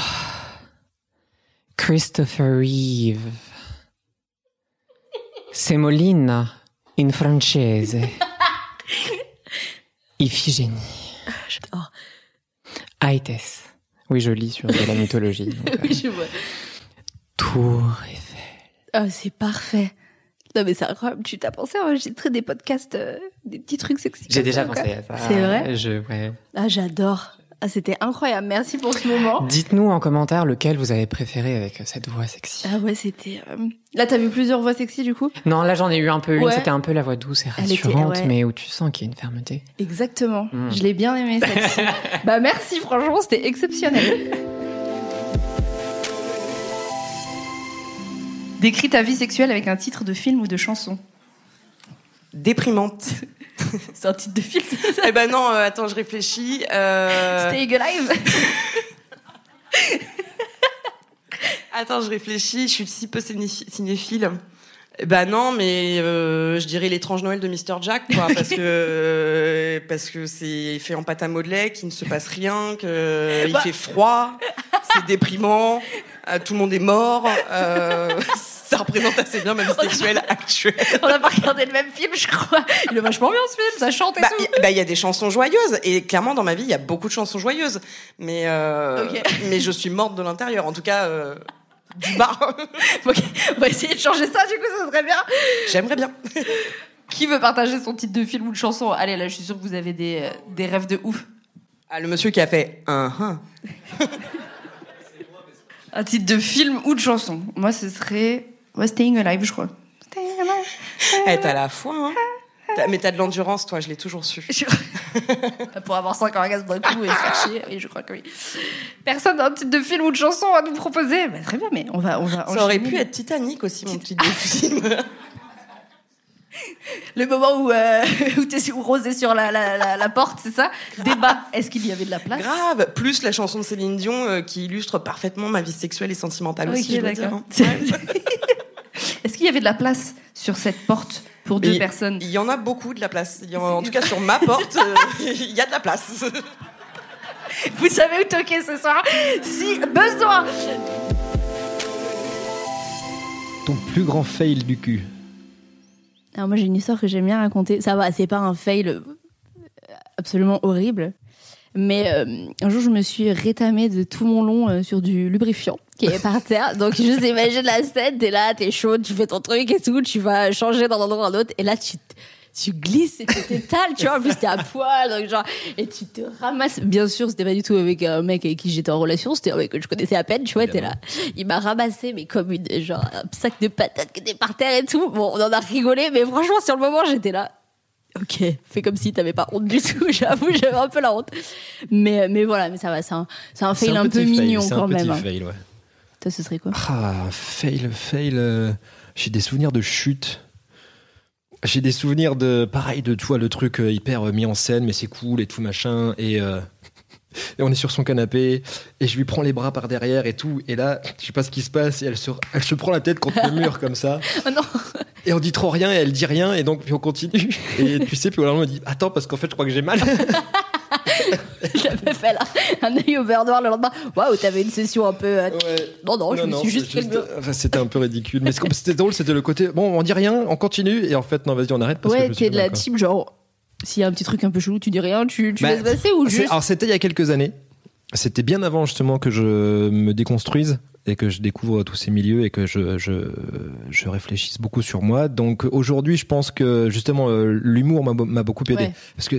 Christopher Reeve. Semolina in francese. Iphigénie. J'adore. Aïtès. Oui, je lis sur de la mythologie. oui, je vois. Tour Eiffel. Oh, c'est parfait. Non, mais c'est incroyable. Tu t'as pensé à enregistrer des podcasts, euh, des petits trucs sexy J'ai déjà pensé à ça. C'est vrai Je, ouais. Ah, j'adore. Ah, c'était incroyable. Merci pour ce moment. Dites-nous en commentaire lequel vous avez préféré avec cette voix sexy. Ah ouais, c'était. Euh... Là, t'as vu plusieurs voix sexy du coup? Non, là j'en ai eu un peu une. C'était un peu la voix douce et rassurante, mais où tu sens qu'il y a une fermeté. Exactement. Hmm. Je l'ai bien aimé celle-ci. bah merci, franchement, c'était exceptionnel. Décris ta vie sexuelle avec un titre de film ou de chanson. déprimante. C'est un titre de film. eh ben non, euh, attends, je réfléchis. Euh... Stay Alive. attends, je réfléchis. Je suis si peu cinéphile. Eh ben non, mais euh, je dirais l'étrange Noël de Mr Jack, quoi, parce que euh, parce que c'est fait en pâte à modeler, qu'il ne se passe rien, qu'il bah. fait froid, c'est déprimant, euh, tout le monde est mort. ça représente assez bien ma vie sexuelle actuelle. On n'a pas regardé le même film, je crois. Il est vachement bien ce film, ça chante et bah, tout. Bah, il y a des chansons joyeuses et clairement dans ma vie il y a beaucoup de chansons joyeuses, mais mais je suis morte de l'intérieur. En tout cas du bas. On va essayer de changer ça, du coup, ça serait bien. J'aimerais bien. Qui veut partager son titre de film ou de chanson? Allez, là, je suis sûre que vous avez des, euh, des rêves de ouf. Ah, le monsieur qui a fait un un titre de film ou de chanson? Moi, ce serait Staying Alive, je crois. Staying Alive. Eh, t'as la foi, hein mais t'as de l'endurance, toi, je l'ai toujours su. Pour avoir 5 orgasmes d'un coup et se faire chier, oui, je crois que oui. Personne n'a un titre de film ou de chanson à nous proposer bah, Très bien, mais on va, on va Ça aurait pu être Titanic aussi, mon titre de film. Le moment où, euh, où, Rose est sur la, la, la, porte, c'est ça Débat, est-ce qu'il y avait de la place? Grave Plus la chanson de Céline Dion euh, qui illustre parfaitement ma vie sexuelle et sentimentale aussi, je dire. Hein. est-ce qu'il y avait de la place sur cette porte pour deux personnes? Il y en a beaucoup de la place. en, tout cas, sur ma porte, euh, il y a de la place. Vous savez où toquer ce soir? Si besoin Ton plus grand fail du cul Alors moi j'ai une histoire que j'aime bien raconter. Ça va, c'est pas un fail euh, absolument horrible. Mais euh, un jour, je me suis rétamée de tout mon long euh, sur du lubrifiant qui est par terre. Donc, juste imagine la scène, t'es là, t'es chaude, tu fais ton truc et tout, tu vas changer d'un endroit à un autre, et là, tu, tu glisses et tu t'étales, tu vois. En plus, t'es à poil, donc genre, et tu te ramasses. Bien sûr, c'était pas du tout avec un mec avec qui j'étais en relation, c'était un mec que je connaissais à peine, tu vois, t'es là. Il m'a ramassé, mais comme une, genre, un sac de patates qui était par terre et tout. Bon, on en a rigolé, mais franchement, sur le moment, j'étais là. Ok, fais comme si t'avais pas honte du tout. J'avoue, j'avais un peu la honte. Mais, mais voilà, mais ça va, c'est un, c'est un fail un, peu mignon quand même. Un fail, ouais. Toi, ce serait quoi? Ah, fail, fail. Euh, j'ai des souvenirs de chute. J'ai des souvenirs de, pareil, de toi, le truc euh, hyper euh, mis en scène, mais c'est cool et tout machin. Et, et on est sur son canapé, et je lui prends les bras par derrière et tout. Et là, je sais pas ce qui se passe, et elle se, elle se prend la tête contre le mur comme ça. oh non et on dit trop rien et elle dit rien et donc puis on continue. Et tu sais, puis au lendemain on dit attends parce qu'en fait je crois que j'ai mal. J'avais fait là, un œil au beurre noir le lendemain. Waouh, t'avais une session un peu. Euh, non, non, je me suis juste. enfin, c'était un peu ridicule. Mais c'était drôle, c'était le côté. Bon, on dit rien, on continue. Et en fait, non, vas-y, on arrête. Parce ouais, t'es de la team, genre, s'il y a un petit truc un peu chelou, tu dis rien, tu, tu bah, laisses passer ou juste. Alors, c'était il y a quelques années. C'était bien avant justement que je me déconstruise et que je découvre tous ces milieux et que je, je, je réfléchisse beaucoup sur moi. Donc aujourd'hui, je pense que justement euh, l'humour m'a beaucoup aidé. Parce que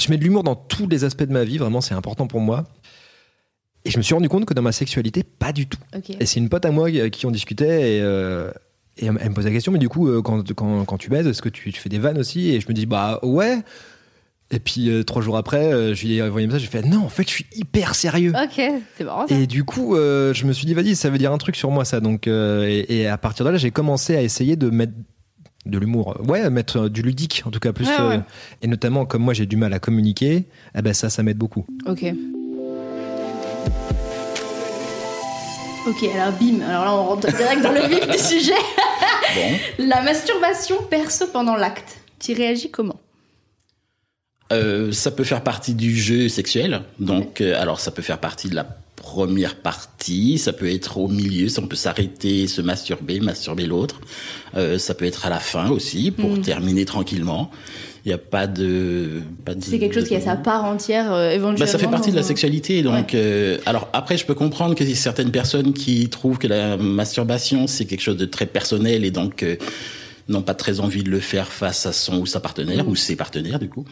je mets de l'humour dans tous les aspects de ma vie, vraiment c'est important pour moi. Et je me suis rendu compte que dans ma sexualité, pas du tout. Et c'est une pote à moi qui en discutait et, euh, et elle me posait la question, mais du coup, euh, quand, quand, quand tu baises, est-ce que tu, tu, fais des vannes aussi? Et je me dis, bah ouais. Et puis euh, trois jours après, euh, je lui ai envoyé un message, j'ai fait non, en fait, je suis hyper sérieux. Ok, c'est marrant. Et du coup, euh, je me suis dit, vas-y, ça veut dire un truc sur moi, ça. Donc, et, à partir de là, j'ai commencé à essayer de mettre de l'humour, ouais, mettre du ludique, en tout cas plus. et notamment, comme moi, j'ai du mal à communiquer, eh ben ça, ça m'aide beaucoup. Ok. Ok, alors bim, alors là on rentre direct dans le vif du sujet. La masturbation perso pendant l'acte. Tu réagis comment euh, ça peut faire partie du jeu sexuel. Donc, euh, alors ça peut faire partie de la première partie, ça peut être au milieu, ça on peut s'arrêter, se masturber, masturber l'autre. Euh, ça peut être à la fin aussi pour mm. terminer tranquillement. Il n'y a pas de. Pas c'est quelque chose qui a sa part entière éventuellement. Bah, ça fait partie de la sexualité. Donc, alors après, je peux comprendre que certaines personnes qui trouvent que la masturbation c'est quelque chose de très personnel et donc n'ont pas très envie de le faire face à son ou sa partenaire mm. ou ses partenaires du coup.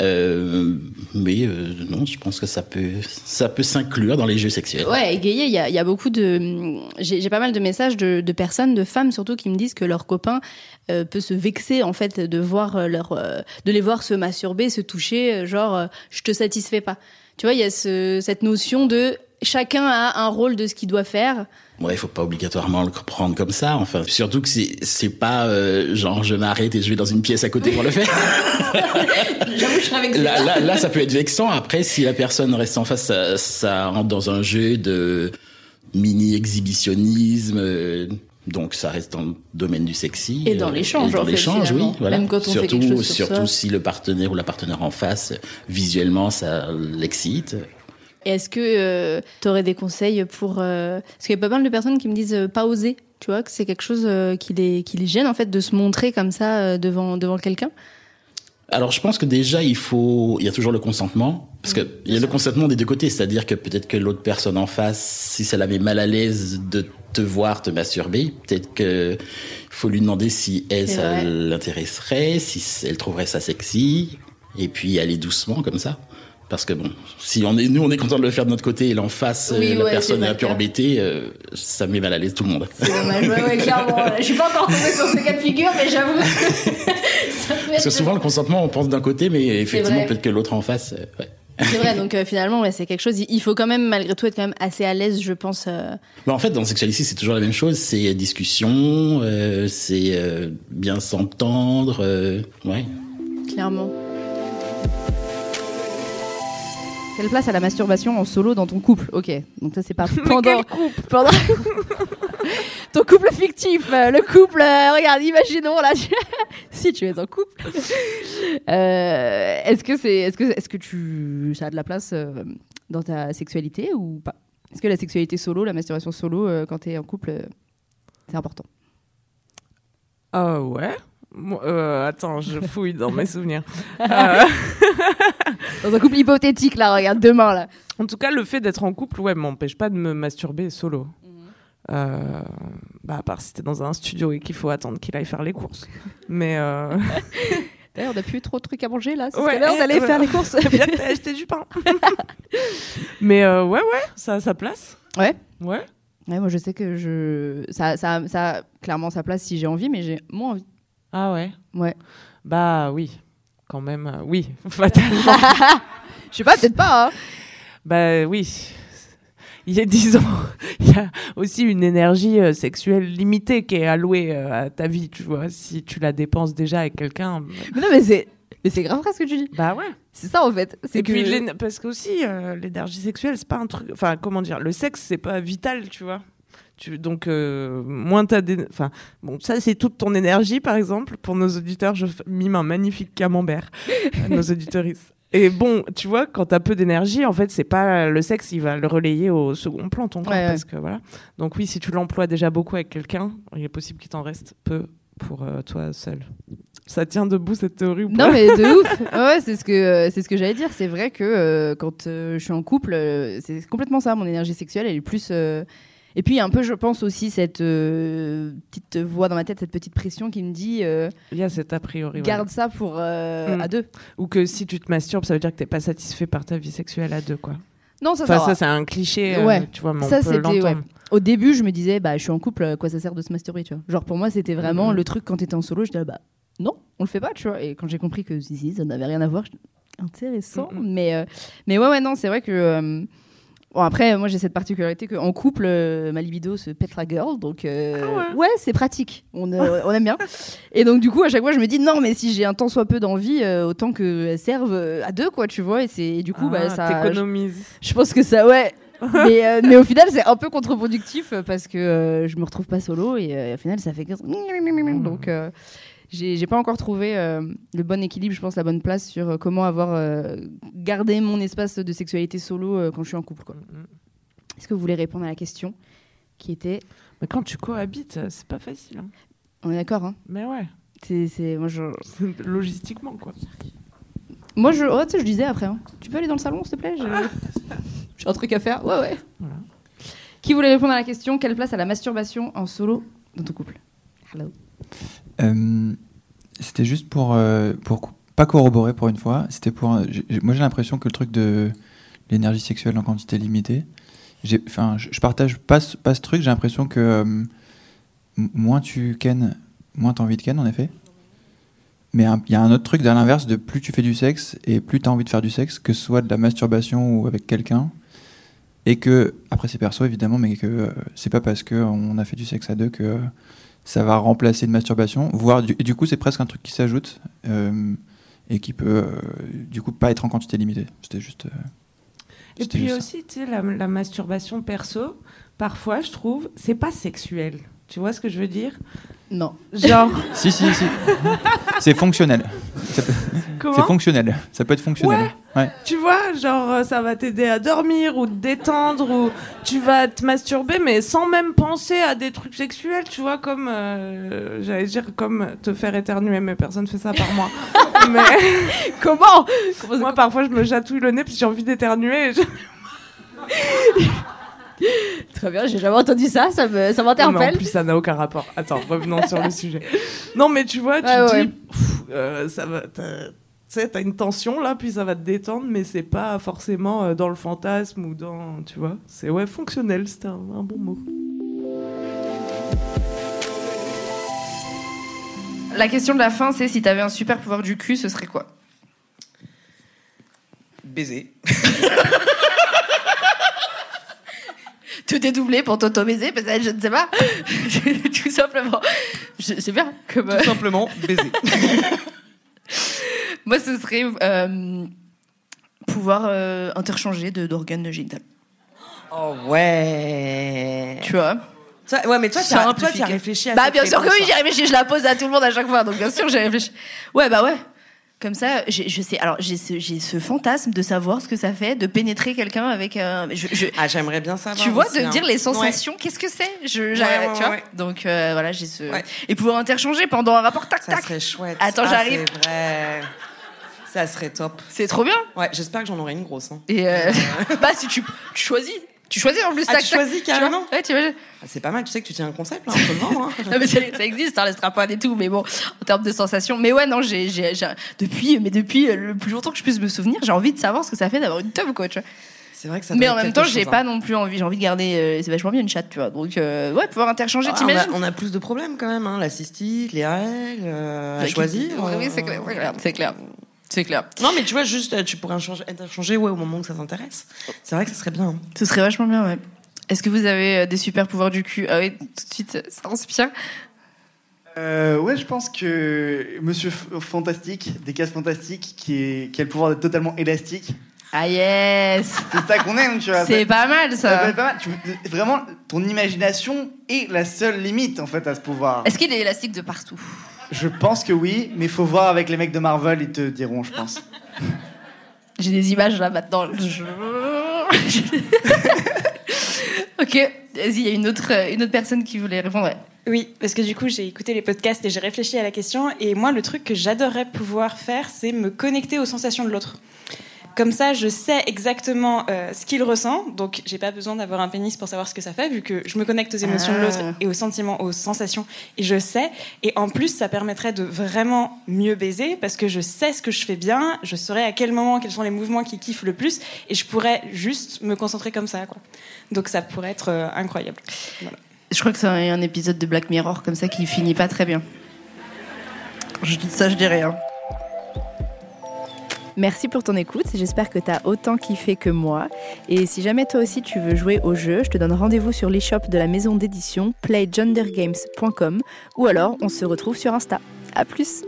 Euh, mais euh, non, je pense que ça peut, ça peut s'inclure dans les jeux sexuels. Ouais, égayer, il y a, y a, beaucoup de, j'ai pas mal de messages de, de, personnes, de femmes surtout, qui me disent que leur copain euh, peut se vexer en fait de voir leur, de les voir se masturber, se toucher, genre je te satisfais pas Tu vois, il y a cette notion de chacun a un rôle de ce qu'il doit faire. Ouais, il faut pas obligatoirement le prendre comme ça. Enfin, surtout que c'est c'est pas euh, genre je m'arrête et je vais dans une pièce à côté pour le faire. J'avoue, je serais avec là, là, là, ça peut être vexant. Après, si la personne reste en face, ça, ça rentre dans un jeu de mini exhibitionnisme. Euh, donc ça reste dans le domaine du sexy. Et dans l'échange. Dans l'échange, oui. Voilà. Même quand on surtout, fait quelque chose sur surtout si le partenaire ou la partenaire en face, visuellement, ça l'excite. Et est-ce que euh, tu aurais des conseils pour... Euh, parce qu'il y a pas mal de personnes qui me disent euh, pas oser, tu vois, que c'est quelque chose qui, les, qui les gêne en fait de se montrer comme ça devant, devant quelqu'un? Alors je pense que déjà il faut, il y a toujours le consentement parce que il y a le consentement des deux côtés, c'est-à-dire que peut-être que l'autre personne en face, si ça la met mal à l'aise de te voir te masturber, peut-être que faut lui demander si elle ça l'intéresserait, si elle trouverait ça sexy, et puis aller doucement comme ça. Parce que bon, si on est, nous, on est content de le faire de notre côté et l'en face, euh, la personne est un peu embêtée, euh, ça met mal à l'aise tout le monde. C'est dommage, ouais, clairement. Je suis pas encore tombée sur ce cas de figure, mais j'avoue. Parce que souvent, le consentement, on pense d'un côté, mais effectivement, peut-être que l'autre en face, euh, ouais. C'est vrai, donc finalement, ouais, c'est quelque chose. Il faut quand même, malgré tout, être quand même assez à l'aise, je pense. Mais en fait, dans Sexualité, c'est toujours la même chose. C'est discussion, c'est bien s'entendre, ouais. Clairement. Quelle place à la masturbation en solo dans ton couple Ok, donc ça c'est pas pendant, couple pendant ton couple fictif, euh, le couple. Euh, regarde, imaginons là, si tu es en couple, euh, est-ce que c'est, est-ce que, est-ce que tu, ça a de la place dans ta sexualité ou pas? Est-ce que la sexualité solo, la masturbation solo, quand tu es en couple, c'est important? Ah ouais? Euh, attends, je fouille dans mes souvenirs. Euh, dans un couple hypothétique, là, regarde, demain, là. En tout cas, le fait d'être en couple, ouais, m'empêche pas de me masturber solo. Mhm. Euh, bah, à part si t'es dans un studio et qu'il faut attendre qu'il aille faire les courses. Mais. D'ailleurs, on n'a plus trop de trucs à manger là. C'est ouais, l'heure d'aller faire les courses. bien acheter du pain. Mais ouais, ouais, ça a sa place. Ouais. Ouais. Ouais, moi je sais que je ça, ça, ça a clairement sa place si j'ai envie, mais j'ai moins envie. Ah ouais? Ouais. Bah oui, quand même, euh, oui, fatalement. Je sais pas, peut-être pas. Hein. Bah oui. Il y a dix ans, il y a aussi une énergie euh, sexuelle limitée qui est allouée euh, à ta vie, tu vois. Si tu la dépenses déjà avec quelqu'un. Mais non, mais c'est. Mais c'est grave ce que tu dis. Bah ouais. C'est ça en fait. Et que... puis parce que aussi l'énergie sexuelle c'est pas un truc. Enfin comment dire, le sexe c'est pas vital, tu vois donc, euh, moins t'as Enfin, bon, ça, c'est toute ton énergie, par exemple. Pour nos auditeurs, je mime un magnifique camembert à nos auditeuristes. Et bon, tu vois, quand t'as peu d'énergie, en fait, c'est pas le sexe, il va le relayer au second plan, ton corps, parce que voilà. Donc oui, si tu l'emploies déjà beaucoup avec quelqu'un, il est possible qu'il t'en reste peu pour euh, toi seul. Ça tient debout cette théorie ou pas Non mais de ouf. Ouais, c'est ce que euh, c'est ce que j'allais dire. C'est vrai que quand je suis en couple, c'est complètement ça. Mon énergie sexuelle, elle est plus et puis un peu, je pense aussi cette euh, petite voix dans ma tête, cette petite pression qui me dit. Euh, Il y a cet a priori. Garde ça pour euh, mm. à deux. Ou que si tu te masturbes, ça veut dire que t'es pas satisfait par ta vie sexuelle à deux, quoi. Non, ça, ça, c'est un cliché. Ouais. tu vois, mais ça, c'était. Ouais. Au début, je me disais, bah, je suis en couple, quoi ça sert de se masturber, tu vois. Genre pour moi, c'était vraiment mm. le truc quand t'étais en solo, je disais, bah non, on le fait pas, tu vois. Et quand j'ai compris que si, ça n'avait rien à voir, intéressant. Mm, mais mais ouais, ouais, non, c'est vrai que Bon, après, moi j'ai cette particularité qu'en couple, euh, ma libido se pète la girl, donc euh, ah ouais, c'est pratique, on, euh, on, aime bien. Et donc du coup, à chaque fois, je me dis non, mais si j'ai un tant soit peu d'envie, autant qu'elle serve à deux, quoi, tu vois. Et, c'est, du coup, bah, ah, ça. T'économises. Je, je, pense que ça, ouais. mais, mais au final, c'est un peu contre-productif parce que je me retrouve pas solo et au final, ça fait. Donc j'ai pas encore trouvé euh, le bon équilibre, je pense, la bonne place sur euh, comment avoir euh, gardé mon espace de sexualité solo quand je suis en couple. Mm, mm. Est-ce que vous voulez répondre à la question qui était Mais quand tu cohabites, c'est pas facile. Hein. On est d'accord, hein Mais ouais. C'est moi je logistiquement quoi. Moi je oh, je disais après hein. Tu peux aller dans le salon s'il te plaît? J'ai un truc à faire. Ouais ouais. Qui voulait répondre à la question quelle place a la masturbation en solo dans ton couple? Hello. Euh, c'était juste pour, euh, pour pas corroborer pour une fois. C'était pour. moi, j'ai l'impression que le truc de l'énergie sexuelle en quantité limitée, enfin, je, partage pas, pas ce truc. J'ai l'impression que euh, moins tu ken, moins tu as envie de ken, en effet. mais il y a un autre truc de l'inverse de plus tu fais du sexe et plus tu as envie de faire du sexe, que ce soit de la masturbation ou avec quelqu'un. Et que, après c'est perso évidemment, mais que euh, c'est pas parce qu'on a fait du sexe à deux que ça va remplacer une masturbation. Voire, du, et du coup, c'est presque un truc qui s'ajoute euh, et qui peut, euh, du coup, pas être en quantité limitée. C'était juste. et puis aussi, tu sais, la, la masturbation perso, parfois, je trouve, c'est pas sexuel. Tu vois ce que je veux dire? Non. Genre. si, si, si. C'est fonctionnel. C'est fonctionnel. Ça peut être fonctionnel. Ouais. Tu vois, genre, euh, ça va t'aider à dormir ou te détendre ou tu vas te masturber, mais sans même penser à des trucs sexuels, tu vois, comme. Euh, j'allais dire, comme te faire éternuer, mais personne fait ça par moi. mais. Comment, Moi, parfois, je me chatouille le nez puis j'ai envie d'éternuer. Très bien, j'ai jamais entendu ça, ça m'interpelle. en plus, ça n'a aucun rapport. Attends, revenons sur le sujet. Non, mais tu vois, tu te dis, euh, ça va. Tu sais, t'as une tension là, puis ça va te détendre, mais c'est pas forcément euh, dans le fantasme ou dans. Tu vois, c'est ouais, fonctionnel, c'est un, un, bon mot. La question de la fin, c'est si t'avais un super pouvoir du cul, ce serait quoi? Baiser. te dédoubler pour t'auto-baiser, peut-être, je ne sais pas. Tout simplement. C'est bien. Comme, Tout simplement, baiser. Moi, ce serait euh, pouvoir euh, interchanger d'organes de, génital. Oh ouais. Tu vois? Ouais, mais toi, tu as, as, réfléchi à Bah, bien sûr que oui, j'ai réfléchi. Je la pose à tout le monde à chaque fois. Donc, bien sûr, j'ai réfléchi. Ouais, bah ouais. Comme ça, je sais. Alors, j'ai ce, ce, fantasme de savoir ce que ça fait de pénétrer quelqu'un avec un. Je, ah, j'aimerais bien savoir. Tu vois, de hein. dire les sensations, qu'est-ce que c'est Je, tu vois Donc euh, voilà, j'ai ce. Et pouvoir interchanger pendant un rapport tac tac. Ça serait chouette. Attends, ah, j'arrive. C'est vrai. Ça serait top. C'est trop bien. Ouais, j'espère que j'en aurai une grosse. Hein. Et euh... bah si tu, tu choisis. Tu choisis en plus ah, tac, tu choisis carrément Ouais, tu ah, C'est pas mal, tu sais que tu tiens un concept là, en hein. non, mais ça, ça existe, hein, les strapones et tout, mais bon, en termes de sensations. Mais ouais, non, j'ai, j'ai, depuis, mais depuis le plus longtemps que je puisse me souvenir, j'ai envie de savoir ce que ça fait d'avoir une tub, quoi, tu vois. C'est vrai que ça Mais en même temps, j'ai hein. pas non plus envie, j'ai envie de garder, euh, c'est vachement bien une chatte, tu vois. Donc, euh, ouais, pouvoir interchanger, ah, t'imagines on, a plus de problèmes quand même, hein, la cystite, les règles, euh, à choisir. Oui, c'est clair, c'est clair. C'est clair. Non, mais tu vois, juste, tu pourrais interchanger ouais, au moment où ça t'intéresse. C'est vrai que ça serait bien. Ce serait vachement bien, ouais. Est-ce que vous avez euh, des super pouvoirs du cul? Ah oui, tout de suite, ça inspire. Euh, ouais, je pense que Monsieur Fantastique, des cases fantastiques, qui, est, qui a le pouvoir d'être totalement élastique. Ah yes C'est ça qu'on aime, tu vois. C'est pas mal ça. Pas mal. vraiment, ton imagination est la seule limite en fait à ce pouvoir. Est-ce qu'il est élastique de partout? Je pense que oui, mais il faut voir avec les mecs de Marvel, ils te diront, je pense. J'ai des images là maintenant. Ok, il y a une autre, une autre personne qui voulait répondre. Oui, parce que du coup, j'ai écouté les podcasts et j'ai réfléchi à la question. Et moi, le truc que j'adorerais pouvoir faire, c'est me connecter aux sensations de l'autre. Comme ça, je sais exactement euh, ce qu'il ressent. Donc, j'ai pas besoin d'avoir un pénis pour savoir ce que ça fait, vu que je me connecte aux émotions de l'autre ah. et aux sentiments, aux sensations, et je sais. Et en plus, ça permettrait de vraiment mieux baiser, parce que je sais ce que je fais bien, je saurais à quel moment, quels sont les mouvements qui kiffent le plus, et je pourrais juste me concentrer comme ça, quoi. Donc, ça pourrait être euh, incroyable. Je crois que c'est un, épisode de Black Mirror comme ça qui finit pas très bien. Je dis ça, je dis rien. Merci pour ton écoute, j'espère que tu as autant kiffé que moi. Et si jamais toi aussi tu veux jouer au jeu, je te donne rendez-vous sur l'e-shop de la maison d'édition playgendergames.com ou alors on se retrouve sur Insta. A plus!